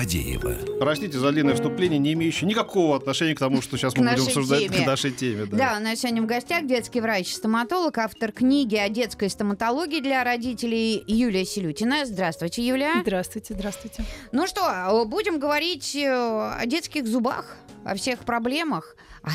Фадеева. Простите за длинное вступление, не имеющее никакого отношения к тому, что сейчас мы будем обсуждать теме. к нашей теме. Да. Да, у нас сегодня в гостях детский врач-стоматолог, автор книги о детской стоматологии для родителей Юлия Селютина. Здравствуйте, Юлия. Здравствуйте, здравствуйте. Ну что, будем говорить э, о детских зубах, о всех проблемах. А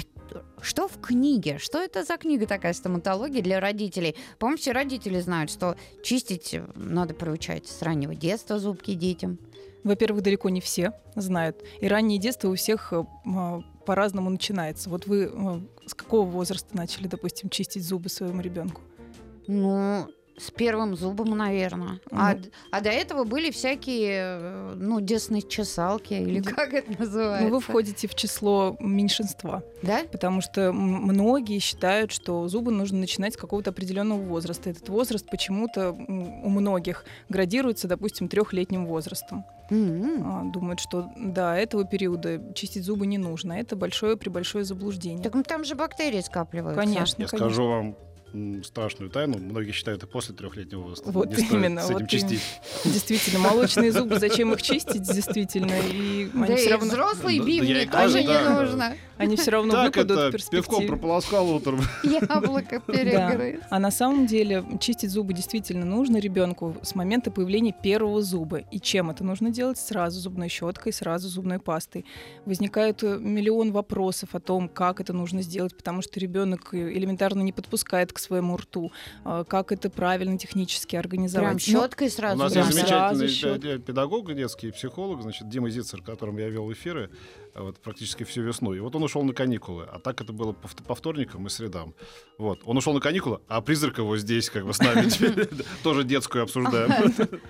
что в книге? Что это за книга такая стоматология для родителей? По-моему, все родители знают, что чистить надо приучать с раннего детства зубки детям. Во-первых, далеко не все знают. И раннее детство у всех э, м, по-разному начинается. Вот вы э, с какого возраста начали, допустим, чистить зубы своему ребенку? Ну, с первым зубом, наверное. А, Ну. д- а до этого были всякие, э, ну, десные чесалки, или как это называется? Ну, вы входите в число меньшинства, Да? потому что многие считают, что зубы нужно начинать с какого-то определенного возраста. Этот возраст почему-то у многих градируется, допустим, трехлетним возрастом. А, Думают, что до этого периода чистить зубы не нужно. Это большое при большое заблуждение. Так ну, там же бактерии скапливаются. Конечно, Я конечно. скажу вам страшную тайну. Многие считают это после трехлетнего возраста. Вот Не стоит именно, с этим вот чистить. Действительно, молочные зубы, зачем их чистить, действительно, и Да они и все равно, взрослый Да, бим да тоже говорю, не да. нужно. они все равно Так выпадут это в перспективе. пивком прополоскал утром. Яблоко перегрыз. А на самом деле чистить зубы действительно нужно ребенку с момента появления первого зуба. И чем это нужно делать? Сразу зубной щеткой, сразу зубной пастой. Возникает э, миллион вопросов о том, как это нужно сделать, потому что ребенок э, элементарно не подпускает к своему рту, а, как это правильно технически организовать. Прям Ну, щеткой У сразу. нас прям есть замечательный э, педагог детский, психолог, значит, Дима Зицер, которым я вел эфиры а, вот, практически всю весну. И вот он ушел на каникулы, а так это было по, по вторникам и средам. Вот. Он ушел на каникулы, а призрак его здесь как бы с нами тоже детскую обсуждаем.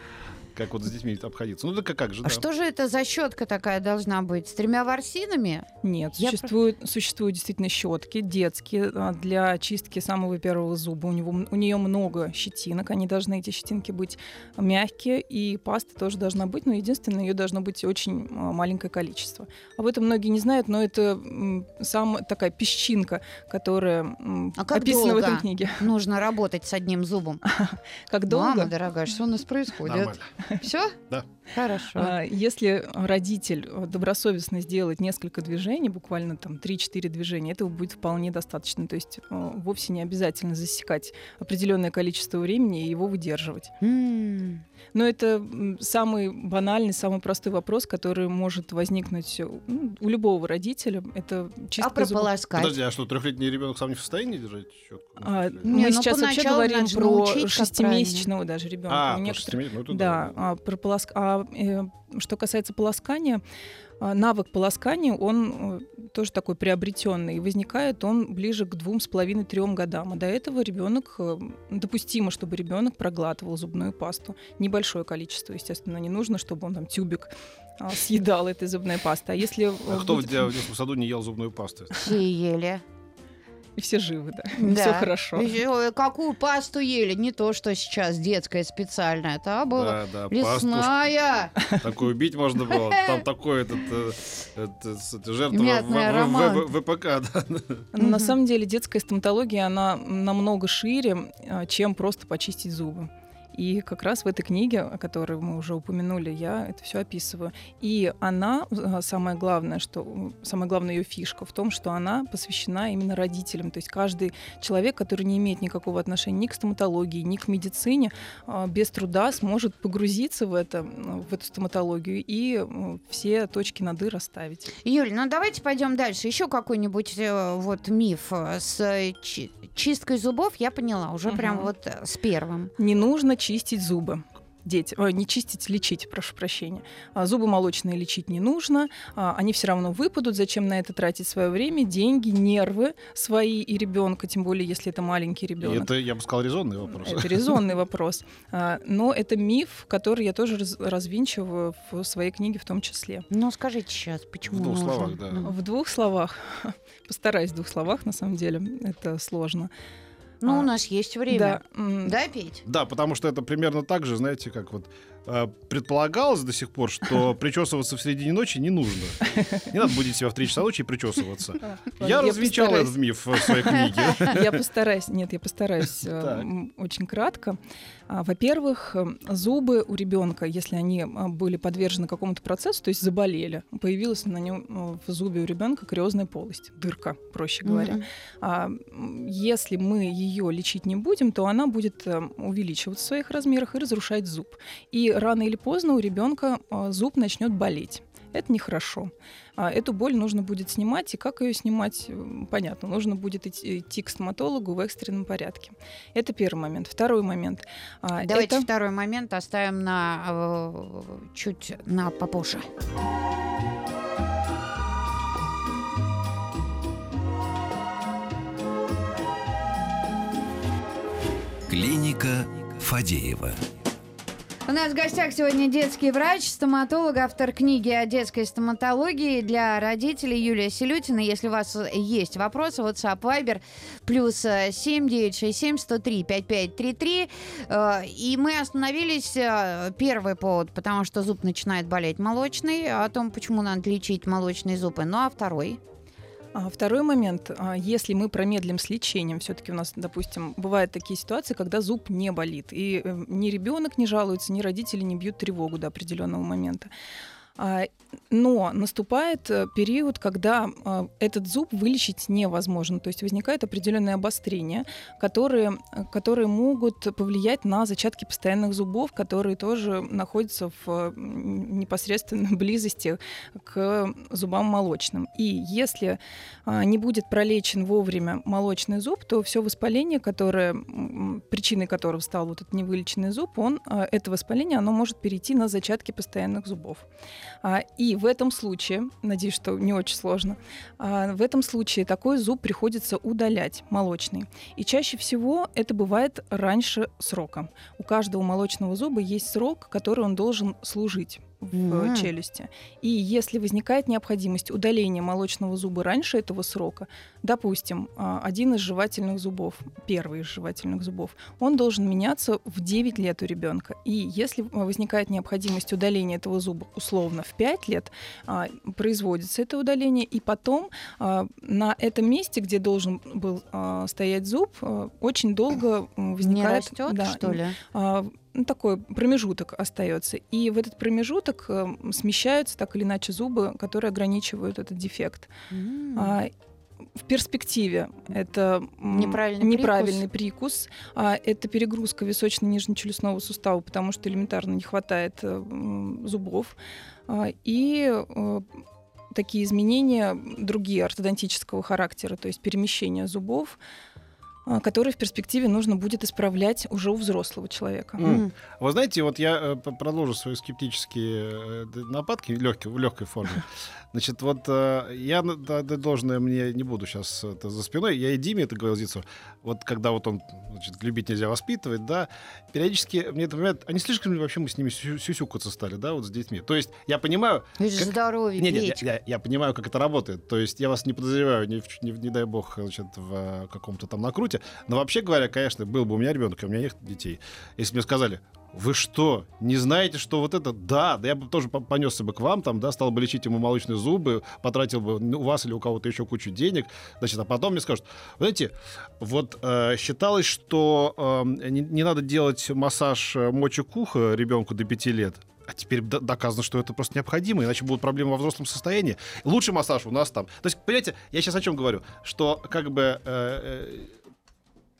Как вот с детьми обходиться. Ну, так как же, А да. что же это за щетка такая должна быть? С тремя ворсинами? Нет, Я существуют, существуют действительно щетки детские а, для чистки самого первого зуба. У, него, у нее много щетинок, они должны, эти щетинки, быть мягкие, и паста тоже должна быть, но единственное, ее должно быть очень а, маленькое количество. Об этом многие не знают, но это м, сам такая песчинка, которая А как описана в этом долго? книге. Нужно работать с одним зубом. Как долго? Мама дорогая, что у нас происходит? Нормально. Все? Да. Хорошо. А, Если родитель э, добросовестно сделает несколько движений, буквально там 3-4 движения, этого будет вполне достаточно. То есть э, вовсе не обязательно засекать определенное количество времени и его выдерживать. М. Но это самый банальный, самый простой вопрос, который может возникнуть э, ну, у любого родителя. Это А чистка зубов. прополоскать? Подожди, а что, трехлетний ребенок сам не в состоянии держать щетку? А, Не, мы ну, сейчас вообще говорим про шестимесячного даже ребенка. А, У по некоторых- шестимесячному, ну, Да, а, про полоск- а, э, что касается полоскания, а, навык полоскания, он э, тоже такой приобретенный. И возникает он ближе к двум с половиной трем годам. А до этого ребенок э, допустимо, чтобы ребенок проглатывал зубную пасту. Небольшое количество, естественно, не нужно, чтобы он там тюбик а, съедал этой зубной пасты. А если э, А кто в будет- де- в детском саду не ел зубную пасту? Все ели. И все живы, да, Да. все хорошо. Ещё какую пасту ели? Не то, что сейчас детская специальная. Это была Да, да, пасту лесная. такую убить можно было. Там такой этот, э, жертва Мятный В- В- аромат. В- ВПК, да. Но на самом деле детская стоматология, она намного шире, а, чем просто почистить зубы. И как раз в этой книге, о которой мы уже упомянули, я это все описываю. И она, а, самое главное, что самая главная ее фишка в том, что она посвящена именно родителям. То есть каждый человек, который не имеет никакого отношения ни к стоматологии, ни к медицине, а, без труда сможет погрузиться в это, в эту стоматологию и все точки над «и» расставить. Юль, ну давайте пойдем дальше. Еще какой-нибудь э, вот миф э, с э, чисткой зубов я поняла уже прям Мгм. вот э, с первым. Не нужно чистить зубы. Дети, ой, не чистить, лечить, прошу прощения. А, Зубы молочные лечить не нужно, а, они все равно выпадут. Зачем на это тратить свое время, деньги, нервы свои и ребенка, тем более, если это маленький И ребенок. это, я бы сказал, резонный вопрос. Это резонный вопрос. А, Но это миф, который я тоже раз- развинчиваю в своей книге в том числе. Ну скажите сейчас, почему В двух нужен? словах, да. В двух словах, постараюсь в двух словах, на самом деле, это сложно. Ну, А, у нас есть время. Да, м, Да, Петь? Да, потому что это примерно так же, знаете, как вот предполагалось до сих пор, что причесываться в середине ночи не нужно. Не надо будить себя в 3 часа ночи и причесываться. Я развенчал этот миф в своей книге. Я постараюсь, нет, я постараюсь э, очень кратко. А, Во-первых, э, зубы у ребенка, если они были подвержены какому-то процессу, то есть заболели, появилась на нем э, в зубе у ребенка кариозная полость, дырка, проще говоря. М, если мы ее лечить не будем, то она будет э, увеличиваться в своих размерах и разрушать зуб. И рано или поздно у ребенка а, зуб начнет болеть. Это нехорошо. А, Эту боль нужно будет снимать, и как ее снимать, м, понятно. Нужно будет идти, идти к стоматологу в экстренном порядке. Это первый момент. Второй момент. а, Давайте это- второй момент оставим на э, чуть на попозже. Клиника Фадеева. У нас в гостях сегодня детский врач, стоматолог, автор книги о детской стоматологии для родителей Юлия Селютина. Если у вас есть вопросы, WhatsApp, Viber, плюс э, 7967 103 5533. Э, И мы остановились, э, первый повод, потому что зуб начинает болеть молочный, о том, почему надо лечить молочные зубы. Ну а второй? А Второй момент, а, если мы промедлим с лечением, все-таки у нас, допустим, бывают такие ситуации, когда зуб не болит, и э, ни ребенок не жалуется, ни родители не бьют тревогу до определенного момента. А, Но наступает э, период, когда а, этот зуб вылечить невозможно, то есть возникает определенное обострение, которые, э, которые могут повлиять на зачатки постоянных зубов, которые тоже находятся в э, непосредственной близости к зубам молочным. И если а, не будет пролечен вовремя молочный зуб, то все воспаление, которое, причиной которого стал вот этот невылеченный зуб, он, это воспаление, оно может перейти на зачатки постоянных зубов. А, И в этом случае, надеюсь, что не очень сложно, а, в этом случае такой зуб приходится удалять, молочный. И чаще всего это бывает раньше срока. У каждого молочного зуба есть срок, который он должен служить в э, челюсти. И если возникает необходимость удаления молочного зуба раньше этого срока, допустим, а, один из жевательных зубов, первый из жевательных зубов, он должен меняться в 9 лет у ребенка. И если возникает необходимость удаления этого зуба условно в 5 лет, а, производится это удаление, и потом а, на этом месте, где должен был стоять зуб, очень долго м, Не возникает... растет, да, что ли? Ну, такой промежуток остается. И в этот промежуток э, смещаются так или иначе зубы, которые ограничивают этот дефект. М. А, в перспективе это Неправильный неправильный прикус, а, это перегрузка височно-нижнечелюстного сустава, потому что элементарно не хватает э, зубов. А, и э, такие изменения другие ортодонтического характера, то есть перемещение зубов, а, которые в перспективе нужно будет исправлять уже у взрослого человека. М. Вы знаете, вот я э, продолжу свои скептические э, нападки легкие, в легкой форме. Значит, вот э, я должное мне не буду сейчас это за спиной. Я и Диме это говорил детства. Вот когда вот он, значит, любить нельзя воспитывать, да, периодически мне это напоминает, они слишком ли вообще мы с ними сю- сюсюкаться стали, да, вот с детьми. То есть я понимаю, же как- здоровье, не, не, я, я- я понимаю, как это работает. То есть я вас не подозреваю, не, не не дай бог, значит, в каком-то там накруте. Но вообще говоря, конечно, был бы у меня ребенок, у меня нет детей. Если мне сказали, вы что, не знаете, что вот это? Да, да я бы тоже по- понесся бы к вам, там, да, стал бы лечить ему молочные зубы, потратил бы ну, у вас или у кого-то еще кучу денег, значит, а потом мне скажут, знаете, вот э, считалось, что э, не, не надо делать массаж э, мочек уха ребенку до 5 лет, а теперь доказано, что это просто необходимо, иначе будут проблемы во взрослом состоянии. Лучший массаж у нас там. То есть, понимаете, я сейчас о чем говорю? Что как бы э, э,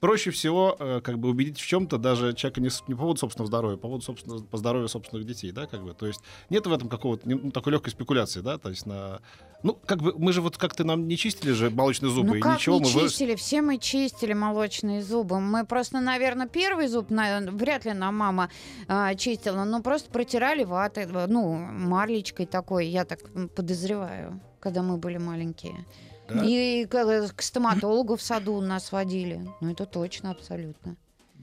проще всего э, как бы убедить в чем-то даже человека не, не по поводу собственного здоровья, а по поводу собственного, по здоровью собственных детей, да, как бы. То есть нет в этом какого-то ну, такой легкой спекуляции, да, то есть на ну как бы мы же вот как-то нам не чистили же молочные зубы ну и как ничего не мы чистили? Все мы чистили молочные зубы. Мы просто, наверное, первый зуб, на- вряд ли нам мама а, чистила, но просто протирали ватой, ну, марлечкой такой, я так подозреваю, когда мы были маленькие. Да? И к, к стоматологу в саду нас водили. Ну, это точно, абсолютно.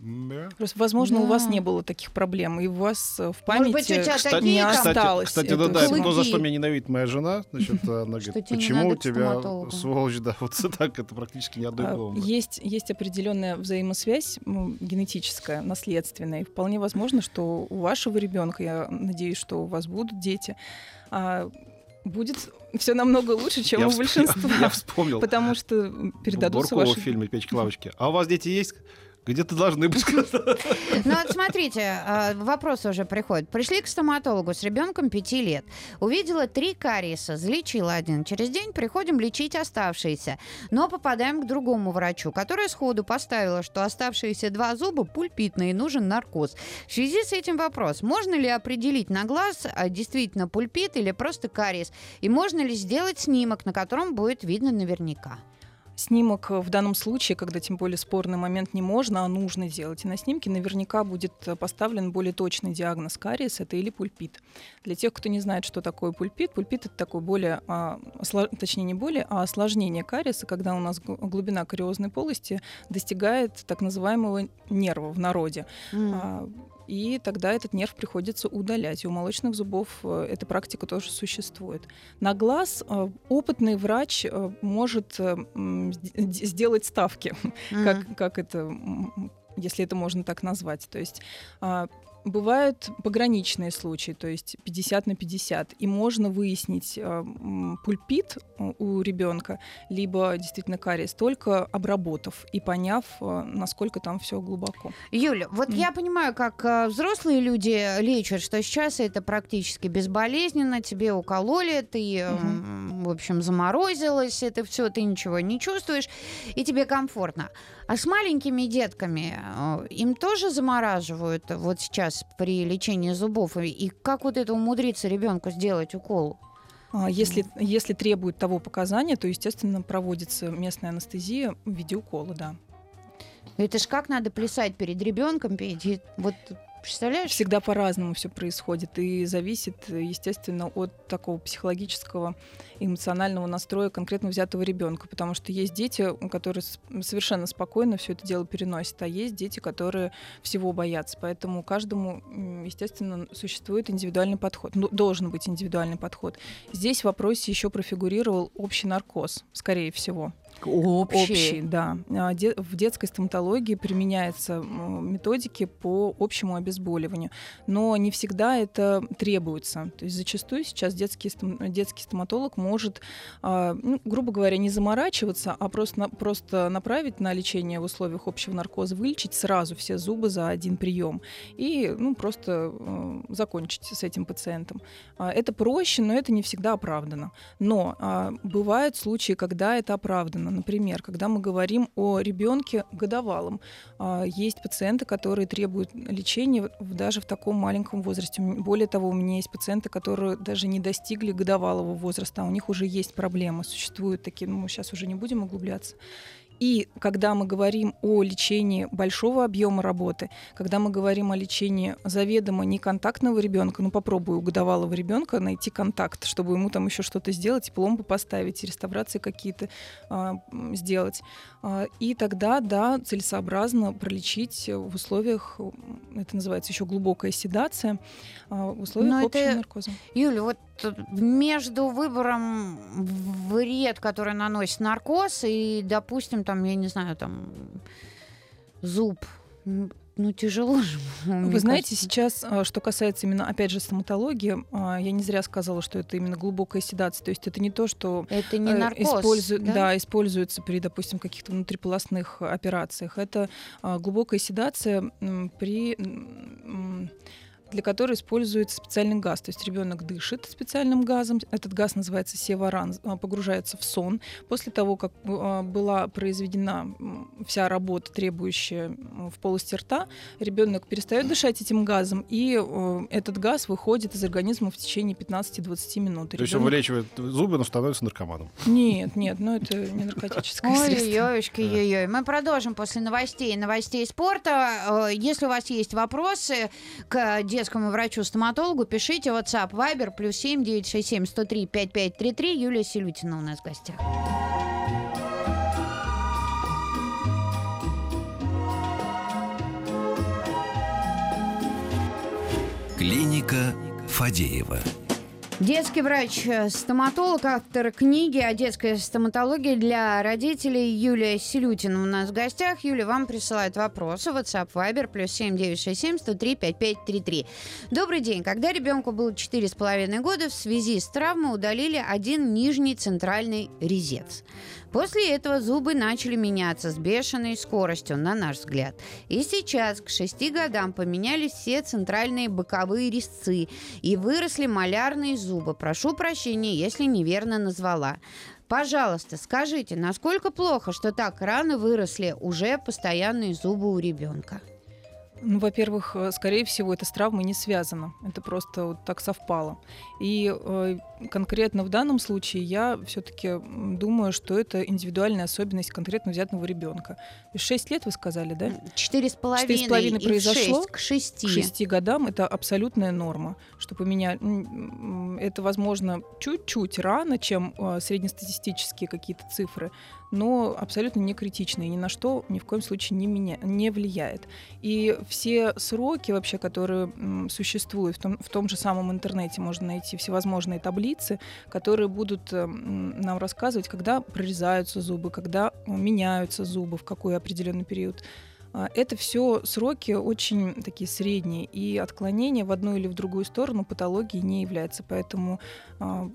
Да. Просто, возможно, у вас Да. не было таких проблем, и у вас в Может памяти быть, у тебя Кстати, не кстати, осталось. кстати, Это да, да, это то, за что меня ненавидит моя жена. Значит, она говорит, не почему у тебя, стоматологу?» сволочь, да, вот так, это практически ни одной А, головы. Есть, есть определенная взаимосвязь генетическая, наследственная. И вполне возможно, что у вашего ребенка, я надеюсь, что у вас будут дети, а, будет все намного лучше, чем Я у большинства. Я вспомнил Потому что передадутся ваши... фильме «Печки лавочки». А у вас дети есть? Где-то должны быть. Ну вот смотрите, а, вопрос уже приходит. Пришли к стоматологу с ребенком 5 лет. Увидела три кариеса, залечила один. Через день приходим лечить оставшиеся. Но попадаем к другому врачу, который сходу поставила, что оставшиеся два зуба пульпитные нужен наркоз. В связи с этим вопрос. Можно ли определить на глаз а, действительно пульпит или просто кариес? И можно ли сделать снимок, на котором будет видно наверняка? Снимок э, в данном случае, когда тем более спорный момент не можно, а нужно делать. И на снимке наверняка будет э, поставлен более точный диагноз кариес, это или пульпит. Для тех, кто не знает, что такое пульпит, пульпит это такой более, а, осло- точнее не более, а осложнение кариеса, когда у нас глубина кариозной полости достигает так называемого нерва в народе. А, И тогда этот нерв приходится удалять. И у молочных зубов э, эта практика тоже существует. На глаз э, опытный врач э, может сделать ставки, Мгм. как, как это, если это можно так назвать. То есть а, бывают пограничные случаи, то есть 50 на 50, и можно выяснить м, пульпит у- у ребенка, либо действительно кариес, только обработав и поняв, а, насколько там все глубоко. Юля, вот М. я понимаю, как э, взрослые люди лечат, что сейчас это практически безболезненно, тебе укололи, ты, э, м, в общем, заморозилась, это все, ты ничего не чувствуешь, и тебе комфортно. А с маленькими детками э, им тоже замораживают вот сейчас при лечении зубов, и, как вот это умудриться ребенку сделать укол? А Если, если требует того показания, то, естественно, проводится местная анестезия в виде укола, да. Это ж как надо плясать перед ребенком, и вот представляешь? Всегда по-разному все происходит и зависит, естественно, от такого психологического, эмоционального настроя конкретно взятого ребенка, потому что есть дети, которые совершенно спокойно все это дело переносят, а есть дети, которые всего боятся. Поэтому каждому, естественно, существует индивидуальный подход. Ну, должен быть индивидуальный подход. Здесь в вопросе еще профигурировал общий наркоз, скорее всего. Общий, да. А, В детской стоматологии применяются методики по общему обезболиванию, но не всегда это требуется. То есть зачастую сейчас детский, детский стоматолог может, а, ну, грубо говоря, не заморачиваться, а просто, просто направить на лечение в условиях общего наркоза, вылечить сразу все зубы за один прием и ну, просто э, закончить с этим пациентом. А, Это проще, но это не всегда оправдано. Но а, бывают случаи, когда это оправдано. Например, когда мы говорим о ребенке годовалом, а, есть пациенты, которые требуют лечения даже в таком маленьком возрасте. Более того, у меня есть пациенты, которые даже не достигли годовалого возраста, а у них уже есть проблемы, существуют такие, ну, мы сейчас уже не будем углубляться. И когда мы говорим о лечении большого объема работы, когда мы говорим о лечении заведомо неконтактного ребенка, ну попробуй у годовалого ребенка найти контакт, чтобы ему там еще что-то сделать, и пломбы поставить, и реставрации какие-то а, сделать. А, и тогда, да, целесообразно пролечить в условиях, это называется еще глубокая седация, а, в условиях Но общего это- наркоза. Юля, вот между выбором вред, который наносит наркоз, и, допустим, там, я не знаю, там, зуб, ну, тяжело же. Вы знаете, кажется. сейчас, а, что касается именно, опять же, стоматологии, а, я не зря сказала, что это именно глубокая седация. То есть это не то, что Это не э, наркоз, используют- да? да, используется при, допустим, каких-то внутриполосных операциях. Это а, глубокая седация при для которой используется специальный газ. То есть ребенок дышит специальным газом. Этот газ называется севаран, а, погружается в сон. После того, как а, была произведена вся работа, требующая в полости рта, ребенок перестает дышать этим газом, и э, этот газ выходит из организма в течение 15-20 минут. То есть он ребенок- вылечивает зубы, но становится наркоманом. Нет, нет, ну это не наркотическое средство. ёшки, ой Мы продолжим после новостей, новостей спорта. Э, Если у вас есть вопросы к детскому врачу-стоматологу, пишите WhatsApp Viber плюс 7 967 103 5533. Юлия Селютина у нас в гостях. Клиника Фадеева. Детский врач-стоматолог, автор книги о детской стоматологии для родителей Юлия Селютина у нас в гостях. Юлия, вам присылают вопросы. WhatsApp, Viber, плюс 7967 103 5533. Добрый день. Когда ребенку было 4,5 года, в связи с травмой удалили один нижний центральный резец. После этого зубы начали меняться с бешеной скоростью, на наш взгляд. И сейчас, к шести годам, поменялись все центральные боковые резцы и выросли малярные зубы. Прошу прощения, если неверно назвала. Пожалуйста, скажите, насколько плохо, что так рано выросли уже постоянные зубы у ребенка? Ну, во-первых, э, скорее всего, это с травмой не связано. Это просто вот так совпало. И э, конкретно в данном случае я все-таки думаю, что это индивидуальная особенность конкретно взятого ребенка. 6 лет вы сказали, да? Четыре с половиной. Четыре с половиной произошло. 6 к шести. К 6 годам это абсолютная норма, что поменять. Это, возможно, чуть-чуть рано, чем э, среднестатистические какие-то цифры, но абсолютно не критично и ни на что ни в коем случае не, меня, не влияет. И все сроки вообще, которые существуют в том, в том же самом интернете, можно найти всевозможные таблицы, которые будут э, нам рассказывать, когда прорезаются зубы, когда меняются зубы, в какой определенный период. А, это все сроки очень такие средние, и отклонение в одну или в другую сторону патологии не является. Поэтому а,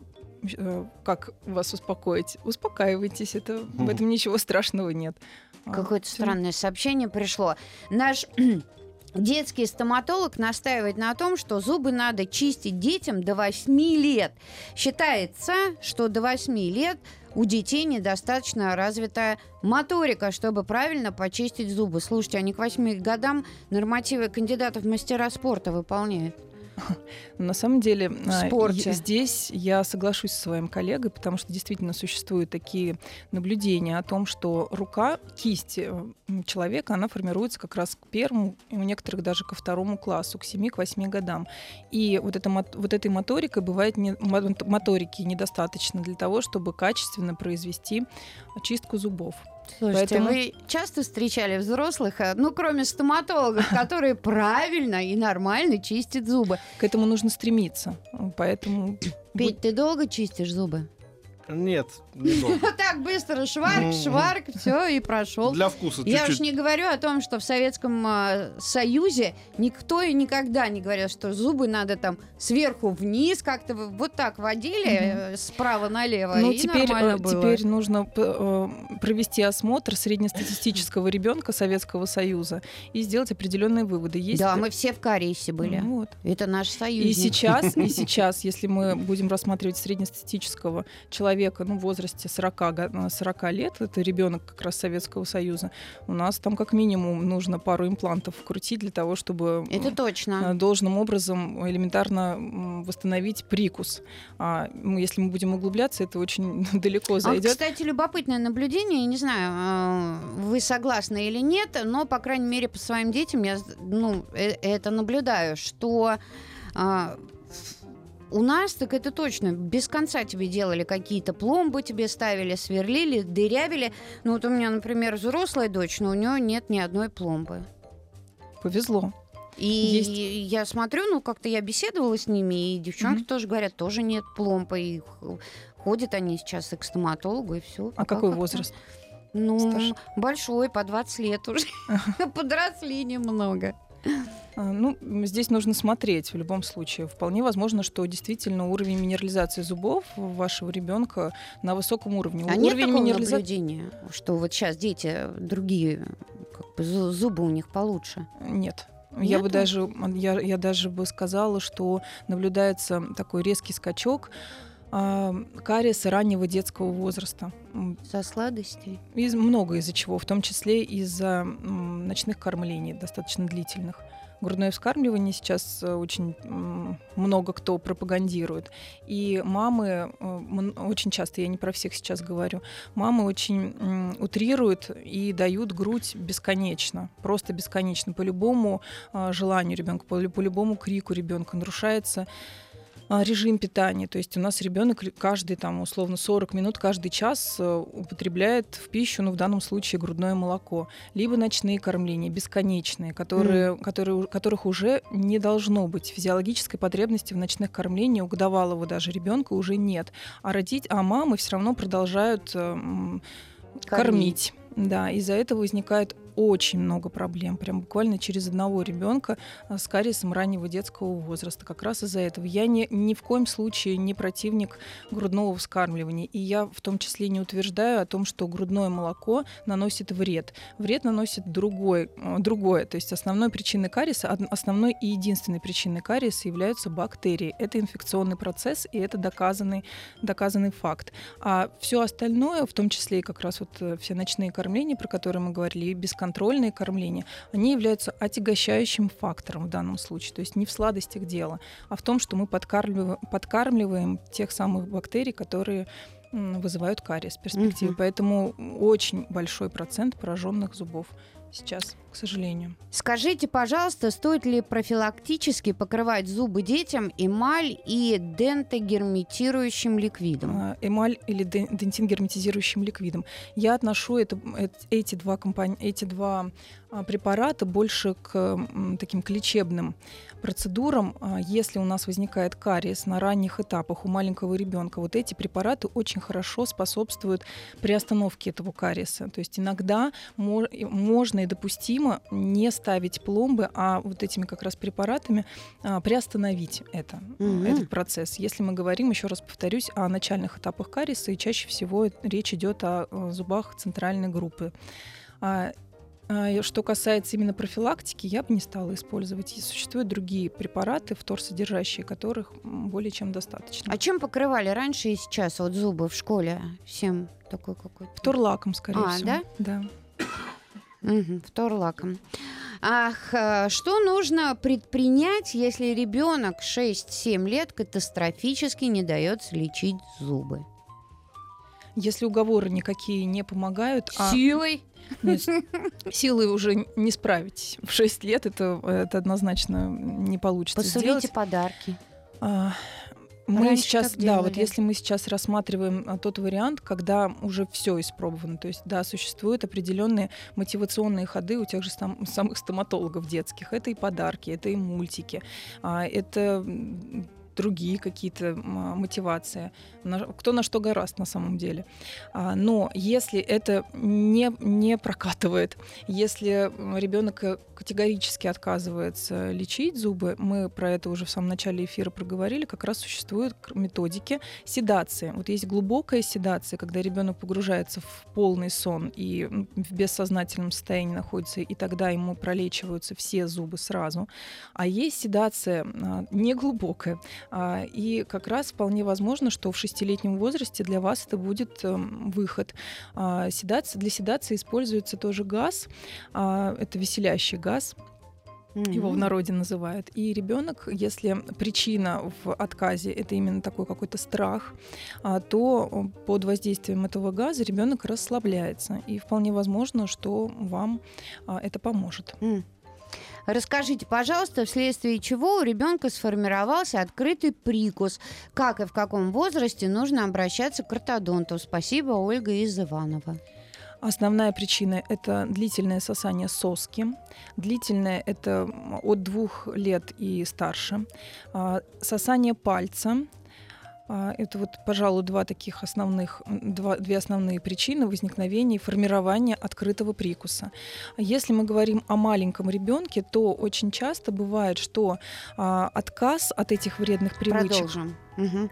Э, как вас успокоить? Успокаивайтесь, это, в этом ничего страшного нет. А, Какое-то странное сообщение пришло. Наш Детский стоматолог настаивает на том, что зубы надо чистить детям до 8 лет. Считается, что до 8 лет у детей недостаточно развитая моторика, чтобы правильно почистить зубы. Слушайте, они к 8 годам нормативы кандидатов в мастера спорта выполняют. На самом деле в а, спорте. здесь я соглашусь со своим коллегой, потому что действительно существуют такие наблюдения о том, что рука, кисть э, человека, она формируется как раз к первому, у некоторых даже ко второму классу, к 7-8 годам. И вот, это, вот этой моторикой бывает не, моторики недостаточно для того, чтобы качественно произвести очистку зубов. Слушайте, Поэтому... вы часто встречали взрослых, э, ну, кроме стоматологов, которые правильно и нормально чистят зубы? К этому нужно стремиться. Поэтому... Петь, ты долго чистишь зубы? Нет, недолго. Так быстро шварк, шварк, все и прошел. Для вкуса Я уж не говорю о том, что в Советском э, Союзе никто и никогда не говорил, что зубы надо там сверху вниз как-то вот так водили э, справа налево. Ну и теперь нормально было. теперь нужно э, провести осмотр среднестатистического ребенка Советского Союза и сделать определенные выводы. Есть да, мы все в кариесе были. Ну вот. Это наш союз. И сейчас, и сейчас, если мы будем рассматривать среднестатистического человека, ну в возрасте возрасте 40, 40 э, лет, это ребенок как раз Советского Союза, у нас там как минимум нужно пару имплантов вкрутить для того, чтобы это точно. Э, должным образом элементарно восстановить прикус. А если мы будем углубляться, это очень далеко зайдет. А, кстати, любопытное наблюдение, я не знаю, э, вы согласны или нет, но, по крайней мере, по своим детям я ну, это наблюдаю, что а, у нас так это точно. Без конца тебе делали какие-то пломбы, тебе ставили, сверлили, дырявили. Ну вот у меня, например, взрослая дочь, но у нее нет ни одной пломбы. Повезло. И Есть. я смотрю, ну как-то я беседовала с ними, и девчонки mm-hmm. тоже говорят, тоже нет пломбы. И ходят они сейчас и к стоматологу, и все. А какой возраст? Ну, Старше? большой, по 20 лет уже. Подросли немного. А, ну, здесь нужно смотреть в любом случае. Вполне возможно, что действительно уровень минерализации зубов вашего ребенка на высоком уровне. А уровень нет такого минерализа... наблюдения, что вот сейчас дети другие, как бы зубы у них получше? Нет. Нет? Я бы даже, я, я даже бы сказала, что наблюдается такой резкий скачок кариеса раннего детского возраста. Со сладостей? Из, много из-за чего, в том числе из-за ночных кормлений, достаточно длительных грудное вскармливание сейчас э, очень много кто пропагандирует. И мамы, э, очень часто, я не про всех сейчас говорю, мамы очень утрируют и дают грудь бесконечно, просто бесконечно, по любому а, желанию ребенка, по, любому крику ребенка нарушается режим питания. То есть у нас ребенок каждый там условно 40 минут, каждый час э, употребляет в пищу, ну в данном случае грудное молоко, либо ночные кормления бесконечные, которые, mm. которые, которых уже не должно быть. Физиологической потребности в ночных кормлениях у годовалого даже ребенка уже нет. А родить, а мамы все равно продолжают э, кормить. кормить. Да, из-за этого возникает очень много проблем, прям буквально через одного ребенка а, с кариесом раннего детского возраста. Как раз из-за этого. Я не, ни в коем случае не противник грудного вскармливания. И я в том числе не утверждаю о том, что грудное молоко наносит вред. Вред наносит другой, а, другое. То есть основной причиной кариеса, основной и единственной причиной кариеса являются бактерии. Это инфекционный процесс, и это доказанный, доказанный факт. А все остальное, в том числе и как раз вот э, все ночные кормления, про которые мы говорили, и бесконтрольные бесконтрольные кормления, они являются отягощающим фактором в данном случае. То есть не в сладостях дело, а в том, что мы подкармливаем, подкармливаем тех самых бактерий, которые вызывают кариес в перспективе. Угу. Поэтому очень большой процент пораженных зубов сейчас, к сожалению. Скажите, пожалуйста, стоит ли профилактически покрывать зубы детям эмаль и дентогерметирующим ликвидом? А, эмаль или дентин-герметизирующим ликвидом. Я отношу это, эти два, компани- эти два а, препарата больше к таким к лечебным процедурам, а, если у нас возникает кариес на ранних этапах у маленького ребенка, вот эти препараты очень хорошо способствуют приостановке этого кариеса. То есть иногда можно и допустимо не ставить пломбы, а вот этими как раз препаратами а, приостановить это, угу. этот процесс. Если мы говорим, еще раз повторюсь, о начальных этапах кариеса, и чаще всего речь идет о зубах центральной группы. А, что касается именно профилактики, я бы не стала использовать. И существуют другие препараты, вторсодержащие которых более чем достаточно. А чем покрывали раньше и сейчас вот зубы в школе? Всем такой какой-то? Вторлаком, скорее а, всего. да? Да. Угу, вторлаком. Ах, э, что нужно предпринять, если ребенок 6-7 лет катастрофически не дается лечить зубы? Если уговоры никакие не помогают, силой, нет, силы уже не справитесь. В 6 лет это, это однозначно не получится Посулите сделать. подарки. А, мы Раньше сейчас, да, вот если мы сейчас рассматриваем а, тот вариант, когда уже все испробовано, то есть, да, существуют определенные мотивационные ходы у тех же сам, самых стоматологов детских. Это и подарки, это и мультики, а, это другие какие-то мотивации, кто на что гораст на самом деле. А, но если это не, не прокатывает, если ребенок э, категорически отказывается лечить зубы, мы про это уже в самом начале эфира проговорили, как раз существуют методики седации. Вот есть глубокая седация, когда ребенок погружается в полный сон и в бессознательном состоянии находится, и тогда ему пролечиваются все зубы сразу. А есть седация а, неглубокая, а, и как раз вполне возможно, что в шестилетнем возрасте для вас это будет эм, выход. А, седация, для седации используется тоже газ, а, это веселящий газ, его в народе называют. И ребенок, если причина в отказе это именно такой какой-то страх, то под воздействием этого газа ребенок расслабляется. И вполне возможно, что вам это поможет. Расскажите, пожалуйста, вследствие чего у ребенка сформировался открытый прикус? Как и в каком возрасте нужно обращаться к ортодонту? Спасибо, Ольга из Иванова. Основная причина – это длительное сосание соски. Длительное – это от двух лет и старше. А, сосание пальца это вот, пожалуй, два таких основных, два, две основные причины возникновения и формирования открытого прикуса. Если мы говорим о маленьком ребенке, то очень часто бывает, что а, отказ от этих вредных привычек. Продолжим. Угу.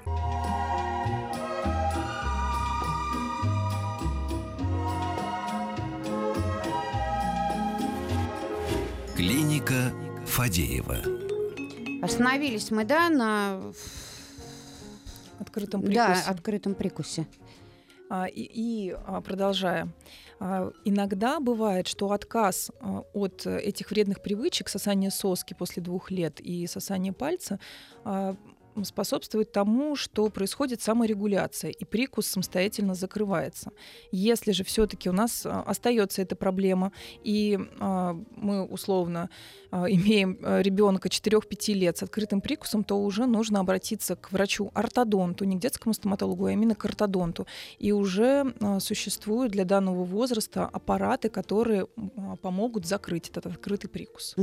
Клиника Фадеева. Остановились мы, да, на открытом прикусе. Да, открытом прикусе. А, и, и а, продолжая, а, иногда бывает, что отказ а, от этих вредных привычек, сосание соски после двух лет и сосание пальца, а, способствует тому, что происходит саморегуляция, и прикус самостоятельно закрывается. Если же все-таки у нас а, остается эта проблема, и а, мы условно а, имеем ребенка 4-5 лет с открытым прикусом, то уже нужно обратиться к врачу-ортодонту, не к детскому стоматологу, а именно к ортодонту. И уже существуют для данного возраста аппараты, которые помогут закрыть этот открытый прикус.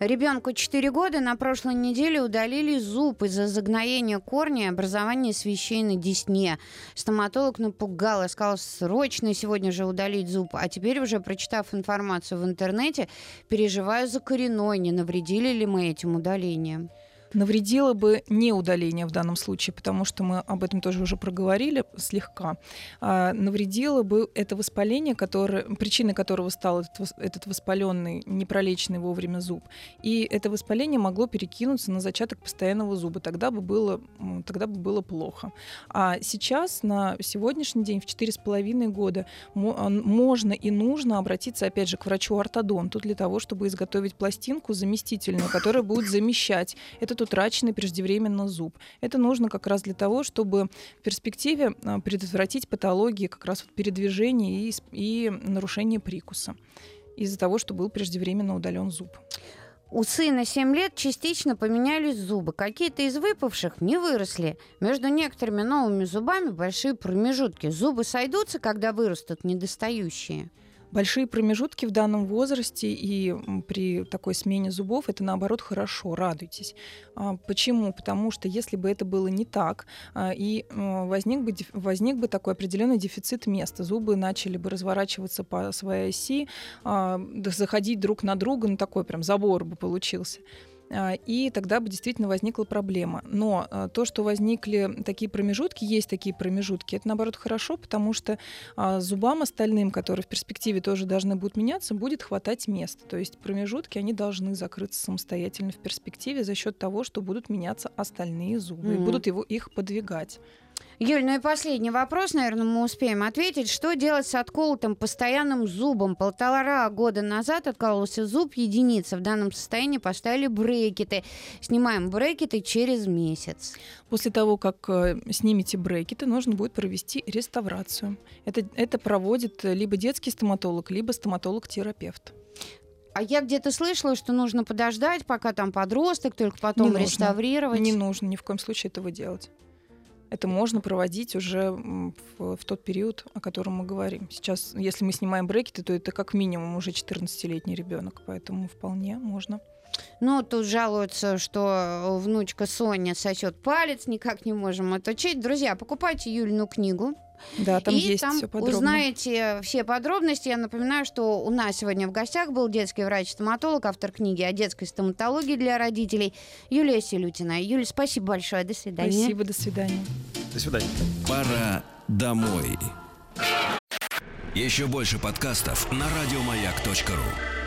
Ребенку 4 года на прошлой неделе удалили зуб из-за загноения корня и образования свещей на десне. Стоматолог напугал и сказал срочно сегодня же удалить зуб. А теперь уже, прочитав информацию в интернете, переживаю за коренной, не навредили ли мы этим удалением навредило бы не удаление в данном случае, потому что мы об этом тоже уже проговорили слегка. А, навредило бы это воспаление, которое, причиной которого стал этот, этот воспаленный, непролеченный вовремя зуб. И это воспаление могло перекинуться на зачаток постоянного зуба. Тогда бы было, тогда бы было плохо. А сейчас, на сегодняшний день, в 4,5 года, можно и нужно обратиться, опять же, к врачу-ортодонту для того, чтобы изготовить пластинку заместительную, которая будет замещать этот утраченный преждевременно зуб. Это нужно как раз для того, чтобы в перспективе а, предотвратить патологии как раз передвижения и, и нарушение прикуса из-за того, что был преждевременно удален зуб. У сына 7 лет частично поменялись зубы. Какие-то из выпавших не выросли. Между некоторыми новыми зубами большие промежутки. Зубы сойдутся, когда вырастут недостающие большие промежутки в данном возрасте и при такой смене зубов это наоборот хорошо, радуйтесь. А, почему? Потому что если бы это было не так, а, и возник бы, возник бы такой определенный дефицит места, зубы начали бы разворачиваться по своей оси, а, заходить друг на друга, ну такой прям забор бы получился. А, и тогда бы действительно возникла проблема. Но а, то, что возникли такие промежутки, есть такие промежутки, это наоборот хорошо, потому что а, зубам остальным, которые в перспективе тоже должны будут меняться, будет хватать места. То есть промежутки, они должны закрыться самостоятельно в перспективе за счет того, что будут меняться остальные зубы mm-hmm. и будут его, их подвигать. Юль, ну и последний вопрос, наверное, мы успеем ответить. Что делать с отколотым постоянным зубом? Полтора года назад откололся зуб единица. В данном состоянии поставили брекеты. Снимаем брекеты через месяц. После того, как э, снимете брекеты, нужно будет провести реставрацию. Это, это проводит либо детский стоматолог, либо стоматолог-терапевт. А я где-то слышала, что нужно подождать, пока там подросток, только потом не реставрировать. Не нужно ни в коем случае этого делать это можно проводить уже в, в тот период, о котором мы говорим. Сейчас, если мы снимаем брекеты, то это как минимум уже 14-летний ребенок, поэтому вполне можно. Ну, тут жалуются, что внучка Соня сосет палец, никак не можем отучить. Друзья, покупайте Юлину книгу. Да, там и есть там все подробно. узнаете все подробности. Я напоминаю, что у нас сегодня в гостях был детский врач-стоматолог, автор книги о детской стоматологии для родителей Юлия Селютина. Юлия, спасибо большое. До свидания. Спасибо, до свидания. До свидания. Пора домой. Еще больше подкастов на радиомаяк.ру